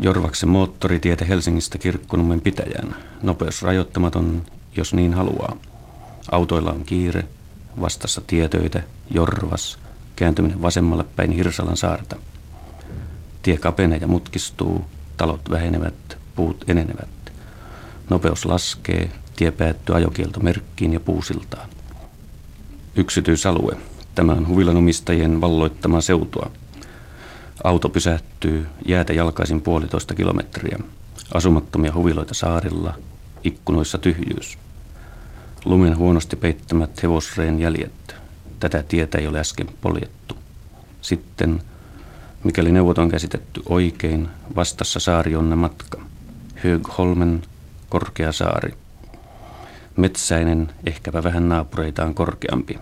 Jorvaksen moottoritietä Helsingistä Kirkkonummen pitäjään. Nopeus rajoittamaton, jos niin haluaa. Autoilla on kiire, vastassa tietöitä, Jorvas, kääntyminen vasemmalle päin Hirsalan saarta. Tie kapenee ja mutkistuu, talot vähenevät, puut enenevät. Nopeus laskee, tie päättyy ajokieltomerkkiin ja puusiltaan. Yksityisalue. Tämä on huvilan omistajien valloittama seutua. Auto pysähtyy jäätä jalkaisin puolitoista kilometriä. Asumattomia huviloita saarilla, ikkunoissa tyhjyys. Lumen huonosti peittämät hevosreen jäljet. Tätä tietä ei ole äsken poljettu. Sitten, mikäli neuvot on käsitetty oikein, vastassa saari onne matka. Högholmen, korkea saari. Metsäinen, ehkäpä vähän naapureitaan korkeampi.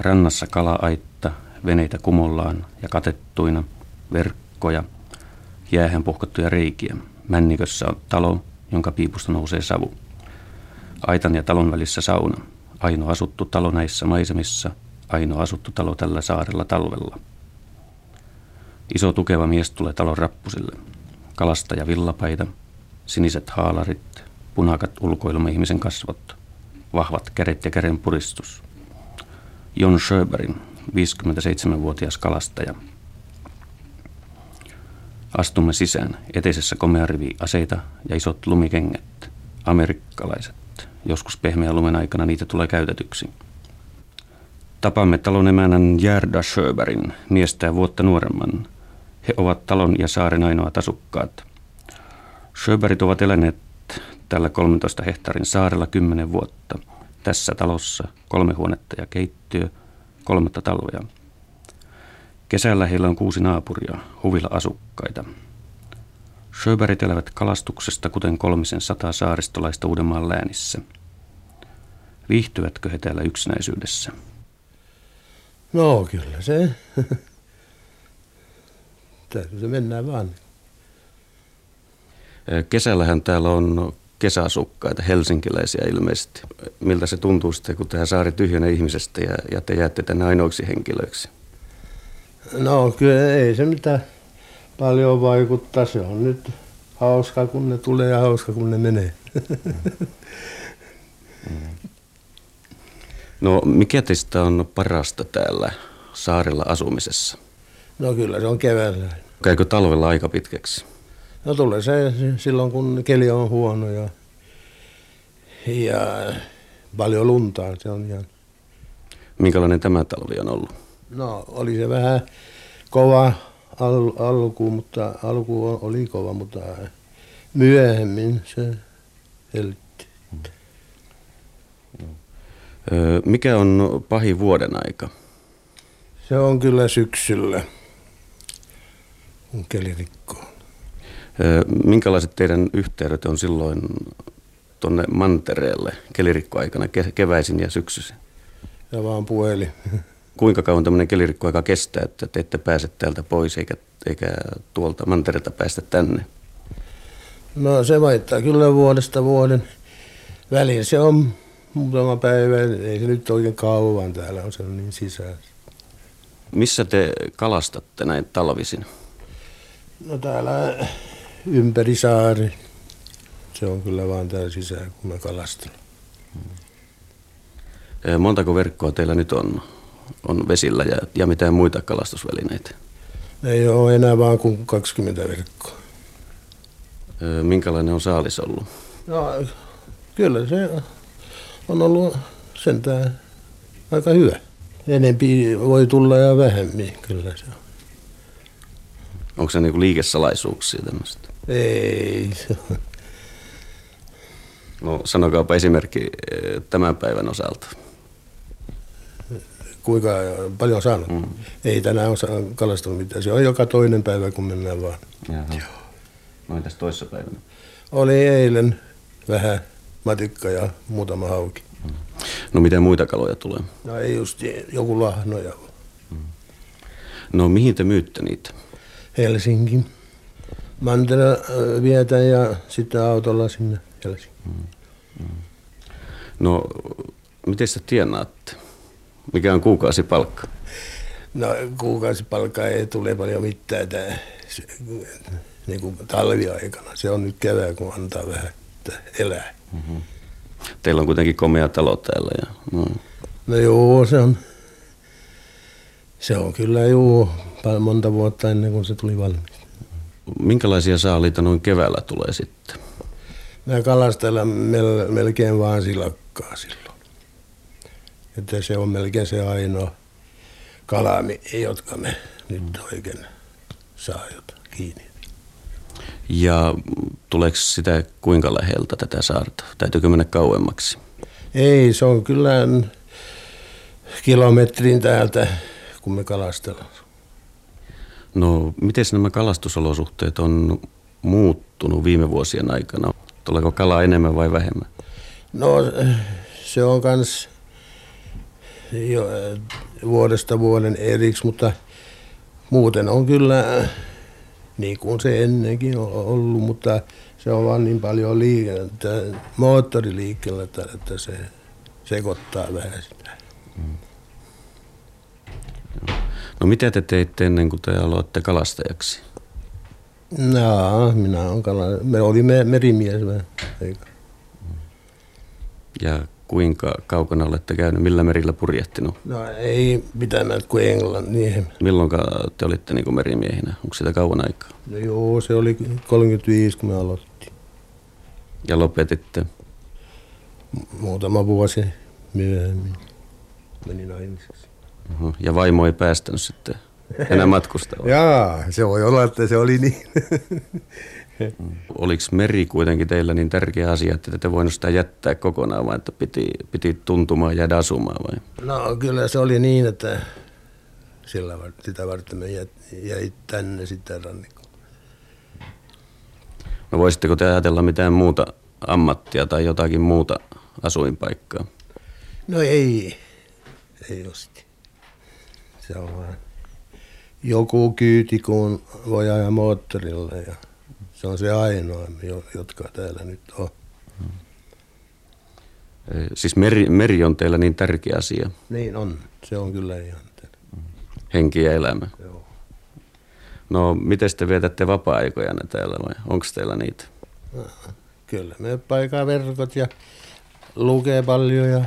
Rannassa kala-aitta, veneitä kumollaan ja katettuina, verkkoja, jäähän puhkottuja reikiä. Männikössä on talo, jonka piipusta nousee savu. Aitan ja talon välissä sauna. Ainoa asuttu talo näissä maisemissa, ainoa asuttu talo tällä saarella talvella. Iso tukeva mies tulee talon rappusille. Kalastaja villapaita, siniset haalarit, punakat ulkoilma ihmisen kasvot, vahvat kädet ja käden puristus. Jon Schöberin, 57-vuotias kalastaja. Astumme sisään, eteisessä komea rivi aseita ja isot lumikengät, amerikkalaiset. Joskus pehmeä lumen aikana niitä tulee käytetyksi. Tapamme talon emänän Järda Schöberin, miestä ja vuotta nuoremman. He ovat talon ja saaren ainoat asukkaat. Schöberit ovat eläneet tällä 13 hehtaarin saarella 10 vuotta. Tässä talossa kolme huonetta ja keittiö, kolmatta talvea. Kesällä heillä on kuusi naapuria, huvilla asukkaita. Schöberit elävät kalastuksesta, kuten kolmisen sataa saaristolaista Uudenmaan läänissä. Viihtyvätkö he täällä yksinäisyydessä? No kyllä se. Täytyy se mennään vaan. Kesällähän täällä on kesäasukkaita, helsinkiläisiä ilmeisesti. Miltä se tuntuu sitten, kun tämä saari tyhjenee ihmisestä ja, ja te jäätte tänne ainoiksi henkilöiksi? No kyllä ei se mitään paljon vaikuttaa. Se on nyt hauska, kun ne tulee ja hauska, kun ne menee. No mikä teistä on parasta täällä saarella asumisessa? No kyllä se on keväällä. Käykö talvella aika pitkäksi? No tulee se silloin, kun keli on huono ja, ja paljon luntaa. Se on ihan... Minkälainen tämä talvi on ollut? No oli se vähän kova al, alku, mutta alku oli kova, mutta myöhemmin se heltti. Mikä on pahin vuoden aika? Se on kyllä syksyllä, kun keli rikkoo. Minkälaiset teidän yhteydet on silloin tuonne mantereelle kelirikkoaikana keväisin ja syksyisin? Ja vaan puhelin. Kuinka kauan tämmöinen kelirikkoaika kestää, että te ette pääse täältä pois eikä, eikä tuolta mantereelta päästä tänne? No se vaihtaa kyllä vuodesta vuoden. Väliin se on muutama päivä, ei se nyt oikein kauan täällä on se on niin sisään. Missä te kalastatte näin talvisin? No täällä ympäri saari. Se on kyllä vaan täällä sisään, kun mä kalastan. Montako verkkoa teillä nyt on, on vesillä ja, ja mitään muita kalastusvälineitä? Ei ole enää vaan kuin 20 verkkoa. Minkälainen on saalis ollut? No, kyllä se on ollut sentään aika hyvä. Enempi voi tulla ja vähemmin, kyllä se on. Onko se niinku liikesalaisuuksia tämmöistä? Ei. No sanokaapa esimerkki tämän päivän osalta. Kuinka paljon on saanut? Mm. Ei tänään ole kalastanut mitään. Se on joka toinen päivä, kun mennään vaan. Jaha. No entäs toissa päivänä? Oli eilen vähän matikka ja muutama hauki. No mitä muita kaloja tulee? No ei just joku lahno ja No mihin te myytte niitä? Helsinki. Mantena äh, vietään ja sitten autolla sinne Helsinkiin. No miten sä tienaatte? Mikä on kuukausipalkka? No kuukausipalkkaa ei tule paljon mitään. Tää se, niin kuin talviaikana. Se on nyt kevää, kun antaa vähän että elää. Mm-hmm. Teillä on kuitenkin komea talo täällä. Ja, no. no joo, se on, se on kyllä joo, monta vuotta ennen kuin se tuli valmis. Minkälaisia saaliita noin keväällä tulee sitten? Me kalastellaan mel- melkein vaan silakkaa silloin. Että se on melkein se ainoa kala, jotka me nyt oikein saa kiinni. Ja tuleeko sitä kuinka läheltä tätä saarta? Täytyykö mennä kauemmaksi? Ei, se on kyllä kilometrin täältä, kun me kalastellaan. No, miten nämä kalastusolosuhteet on muuttunut viime vuosien aikana? Tuleeko kalaa enemmän vai vähemmän? No, se on kans jo vuodesta vuoden eriksi, mutta muuten on kyllä niin kuin se ennenkin on ollut, mutta se on vaan niin paljon liikennettä, moottoriliikkeellä, että, että se sekoittaa vähän sitä. Mm. No mitä te teitte ennen kuin te aloitte kalastajaksi? No, minä olen kala... Me olimme merimies. Eikä. Ja kuinka kaukana olette käynyt? Millä merillä purjehtinut? No ei mitään kuin Englannin. Milloin te olitte niin kuin merimiehinä? Onko sitä kauan aikaa? No joo, se oli 35, kun me aloitti. Ja lopetitte? Muutama vuosi myöhemmin. Menin naimisiksi. Uh-huh. Ja vaimo ei päästänyt sitten enää matkustaa? Jaa, se voi olla, että se oli niin. Oliko meri kuitenkin teillä niin tärkeä asia, että te voinut sitä jättää kokonaan vai että piti, piti tuntumaan jäädä asumaan vai? No kyllä se oli niin, että sillä sitä varten me jäi tänne sitten rannikkoon. No voisitteko te ajatella mitään muuta ammattia tai jotakin muuta asuinpaikkaa? No ei, ei osti. Se on vaan joku kyyti, kun voi ajaa moottorilla ja se on se ainoa, jotka täällä nyt on. Siis meri, meri on teillä niin tärkeä asia. Niin on, se on kyllä ihan Henki ja elämä. Joo. No, miten te vietätte vapaa-aikojanne täällä vai onko teillä niitä? Kyllä, me paikaa verkot ja lukee paljon ja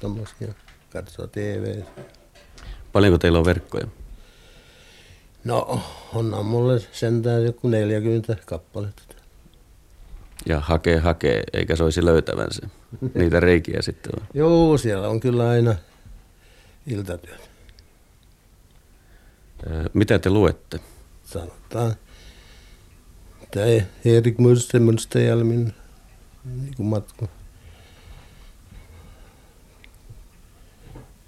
tommosia, katsoo TV. Paljonko teillä on verkkoja? No, onnan mulle sentään joku 40 kappaletta. Ja hakee, hakee, eikä soisi löytävänsä niitä reikiä sitten? Joo, siellä on kyllä aina iltatyöt. Mitä te luette? Sanotaan, tämä Erik Münsterjälmin niin matku.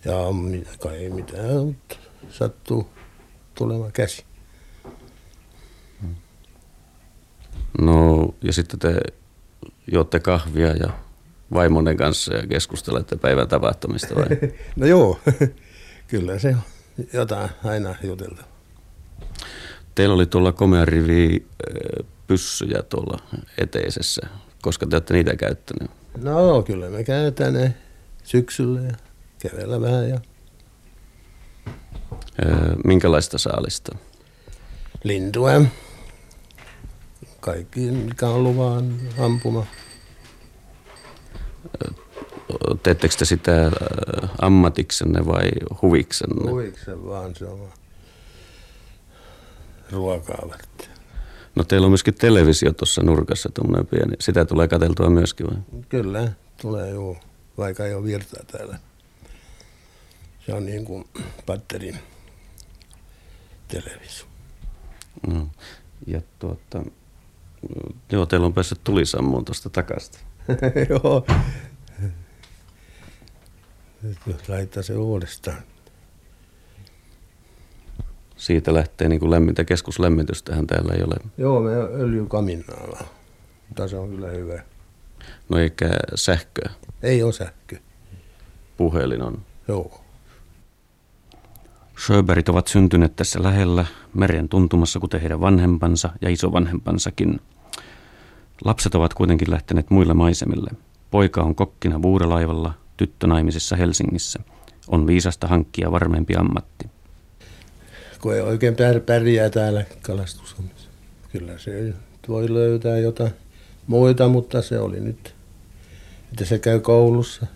Ja kai mitään sattuu tulemaan käsi. No ja sitten te juotte kahvia ja vaimonen kanssa ja keskustelette päivän tapahtumista vai? no joo, kyllä se on jotain aina jutelta. Teillä oli tuolla komea rivi pyssyjä tuolla eteisessä, koska te olette niitä käyttäneet. No kyllä me käytetään ne syksyllä ja keväällä vähän ja Minkälaista saalista? Lintua. Kaikki, mikä on luvan ampuma. Teettekö te sitä ammatiksenne vai huviksenne? Huviksen vaan, se on ruokaa varten. No teillä on myöskin televisio tuossa nurkassa, tuommoinen pieni. Sitä tulee katseltua myöskin vai? Kyllä, tulee juu, vaikka ei ole virtaa täällä. Se on niin kuin patterin televisio. No. Ja tuota, joo, teillä on päässyt tulisammuun tuosta takasta. joo. Nyt laittaa se uudestaan. Siitä lähtee niin kuin lämmintä keskuslämmitystähän täällä ei ole. Joo, me öljykaminnalla. Mutta se on kyllä hyvä. No eikä sähköä? Ei ole sähkö. Puhelin on? Joo. Sjöbergit ovat syntyneet tässä lähellä meren tuntumassa, kuten heidän vanhempansa ja isovanhempansakin. Lapset ovat kuitenkin lähteneet muille maisemille. Poika on kokkina vuurelaivalla, tyttö naimisissa Helsingissä. On viisasta hankkia varmempi ammatti. kun ei oikein pärjää täällä kalastushommissa. Kyllä se voi löytää jotain muita, mutta se oli nyt, että se käy koulussa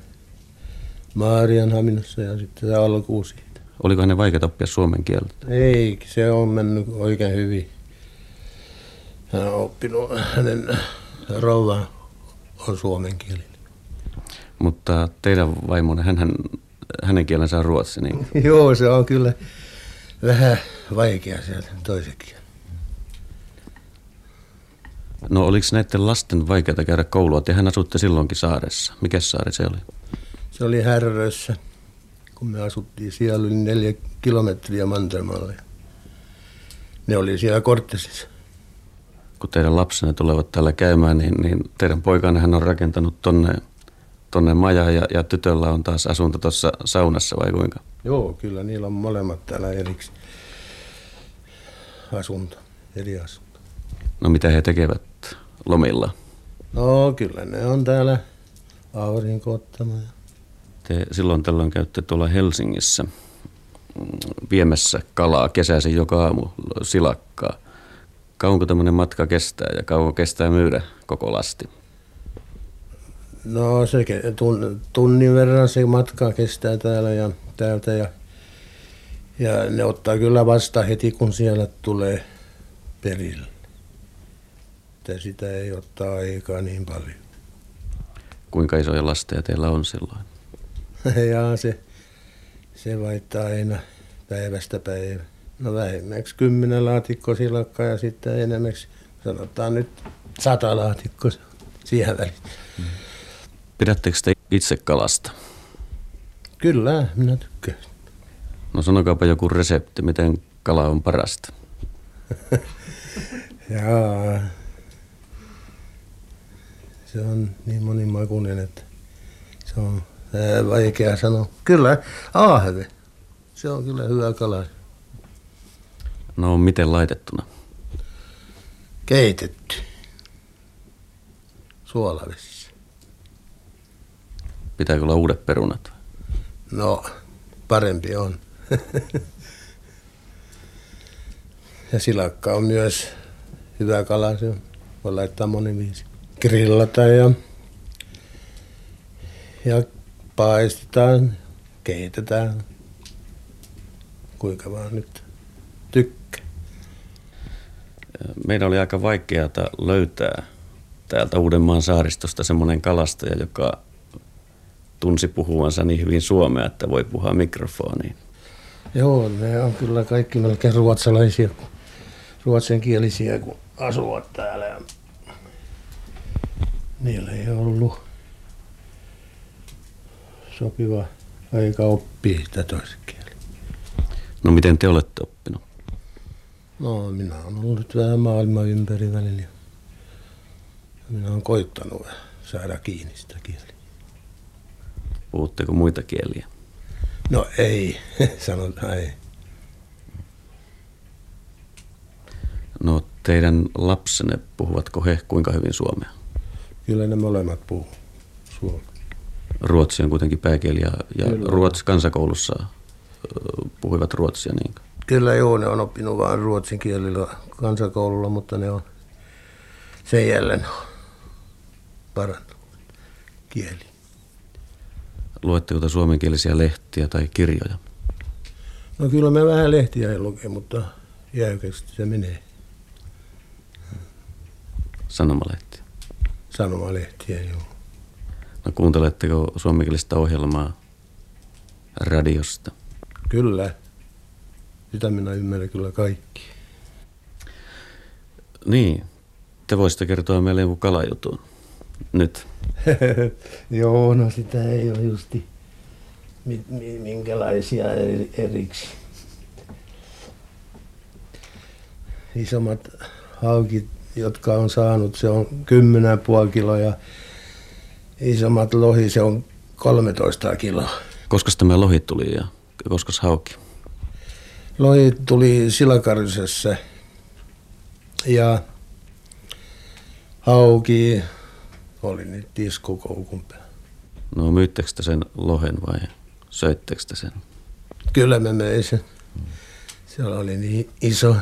Maarianhaminassa ja sitten se alkuu siitä. Oliko ne vaikea oppia suomen kieltä? Ei, se on mennyt oikein hyvin. Hän on oppinut, hänen rouva on suomen kieli. Mutta teidän vaimonne, hän, hänen kielensä on ruotsi, niin? Joo, se on kyllä vähän vaikea sieltä toisekin. No oliko näiden lasten vaikeaa käydä koulua? Tehän asutte silloinkin saaressa. Mikä saari se oli? Se oli Härrössä, kun me asuttiin. Siellä oli neljä kilometriä Mantermaalle. Ne oli siellä Korttesissa. Kun teidän lapsenne tulevat täällä käymään, niin, niin teidän poikanne hän on rakentanut tonne, tonne maja ja, ja tytöllä on taas asunto tuossa saunassa vai kuinka? Joo, kyllä niillä on molemmat täällä eriksi asunto, eri asunto. No mitä he tekevät lomilla? No kyllä ne on täällä aurinkoottama. Te silloin tällöin käytte tuolla Helsingissä mm, viemässä kalaa kesäisin joka aamu silakkaa. Kauanko tämmöinen matka kestää ja kauanko kestää myydä koko lasti? No se tunnin verran se matka kestää täällä ja täältä ja, ja ne ottaa kyllä vasta heti kun siellä tulee perille. Että sitä ei ottaa aikaa niin paljon. Kuinka isoja lasteja teillä on silloin? ja se, se vaihtaa aina päivästä päivä. No vähemmäksi kymmenen laatikko silakkaa ja sitten enemmäksi sanotaan nyt sata laatikko siihen väliin. Mm. Pidättekö te itse kalasta? Kyllä, minä tykkään. No sanokaapa joku resepti, miten kala on parasta. Jaa. Se on niin monimakuinen, että se on vaikea sanoa. Kyllä, aahve. Se on kyllä hyvä kala. No miten laitettuna? Keitetty. Suolavissa. Pitääkö olla uudet perunat? No, parempi on. ja silakka on myös hyvä kala. Se voi laittaa moniviisi. Grillata ja, ja paistetaan, keitetään, kuinka vaan nyt tykkää. Meidän oli aika vaikeaa löytää täältä Uudenmaan saaristosta semmoinen kalastaja, joka tunsi puhuvansa niin hyvin suomea, että voi puhua mikrofoniin. Joo, ne on kyllä kaikki melkein ruotsalaisia, ruotsinkielisiä, kun asuvat täällä. Niillä ei ollut sopiva aika oppia sitä toisen kielen. No miten te olette oppinut? No minä olen ollut nyt vähän maailman ympäri välillä. Minä olen koittanut saada kiinni sitä kieliä. Puhutteko muita kieliä? No ei, sanotaan ei. No teidän lapsenne, puhuvatko he kuinka hyvin suomea? Kyllä ne molemmat puhuu suomea. Ruotsi on kuitenkin pääkieli ja, ja Ruotsi kansakoulussa puhuivat ruotsia. Niin. Kyllä joo, ne on oppinut vain ruotsin kielillä kansakoululla, mutta ne on sen jälleen parantunut kieli. Luetteko suomenkielisiä lehtiä tai kirjoja? No kyllä me vähän lehtiä ei luke, mutta jäykästi se menee. Sanomalehtiä? Sanomalehtiä, joo. No kuunteletteko suomenkielistä ohjelmaa radiosta? Kyllä. Sitä minä ymmärrän kyllä kaikki. Niin. Te voisitte kertoa meille joku kalajutun. Nyt. Joo, no sitä ei ole justi minkälaisia eri, eriksi. Isommat haukit, jotka on saanut, se on 10,5 kiloa ja isommat lohi, se on 13 kiloa. Koska tämä lohi tuli ja koska hauki? Lohi tuli Silakarisessa ja hauki oli nyt tiskukoukun päällä. No myyttekö sen lohen vai söittekö sen? Kyllä mä möin sen. Se Siellä oli niin iso,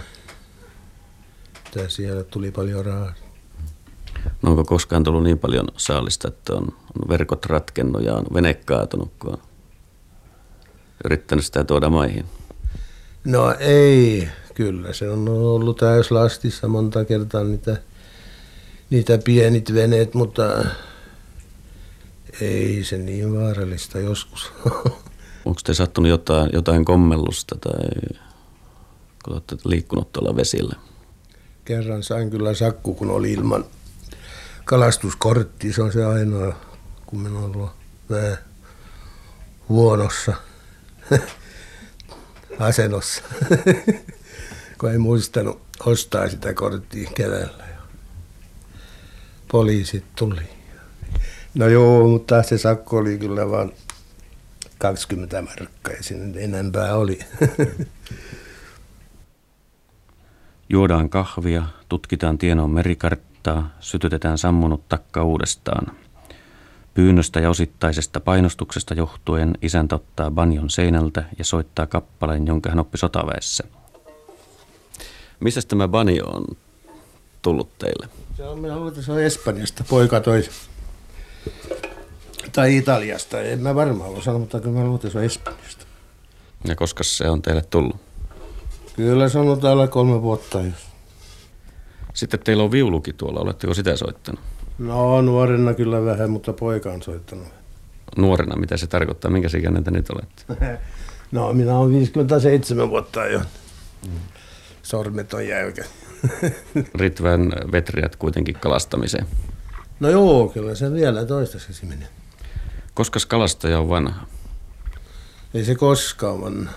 että siellä tuli paljon rahaa. No onko koskaan tullut niin paljon saalista, että on, on verkot ratkennut ja on vene kaatunut, kun on yrittänyt sitä tuoda maihin? No ei, kyllä se on ollut täyslastissa monta kertaa niitä, niitä pienit veneet, mutta ei se niin vaarallista joskus. Onko te sattunut jotain, jotain kommellusta tai kun olette liikkunut tuolla vesillä? Kerran sain kyllä sakku, kun oli ilman kalastuskortti. Se on se ainoa, kun minä olen ollut vähän huonossa asennossa, kun ei muistanut ostaa sitä korttia keväällä. Poliisit tuli. No joo, mutta se sakko oli kyllä vain 20 markkaa ja sinne enempää oli. Juodaan kahvia, tutkitaan tienoon merikarttaa, sytytetään sammunut takka uudestaan. Pyynnöstä ja osittaisesta painostuksesta johtuen isäntä ottaa banjon seinältä ja soittaa kappaleen, jonka hän oppi sotaväessä. Mistä tämä banjo on tullut teille? Se on, minä luulen, se on Espanjasta. Poika toi tai Italiasta. En mä varmaan voi sanoa, mutta kyllä mä luulen, että se on Espanjasta. Ja koska se on teille tullut? Kyllä se on täällä kolme vuotta. Jos. Sitten teillä on viulukin tuolla. Oletteko sitä soittanut? No nuorena kyllä vähän, mutta poika on soittanut. Nuorena, mitä se tarkoittaa? Minkä ikäinen te nyt olette? no minä olen 57 vuotta jo. Mm. Sormet on jäykä. Riittävän vetriät kuitenkin kalastamiseen. No joo, kyllä se vielä toistaiseksi menee. Koska kalastaja on vanha? Ei se koskaan vanha.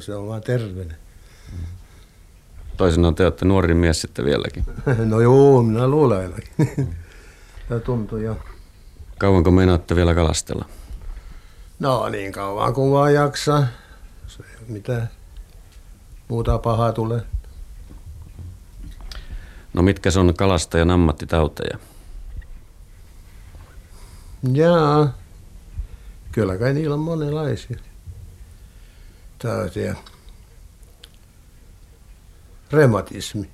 Se on vaan terveinen. Toisin on te olette nuori mies sitten vieläkin. No joo, minä luulen ainakin. Ja tuntuu jo. Kauanko meinaatte vielä kalastella? No niin kauan kuin vaan jaksaa. Se mitä muuta pahaa tulee. No mitkä on kalastajan ammattitauteja? Jaa, kyllä kai niillä on monenlaisia tauteja. Reumatismi.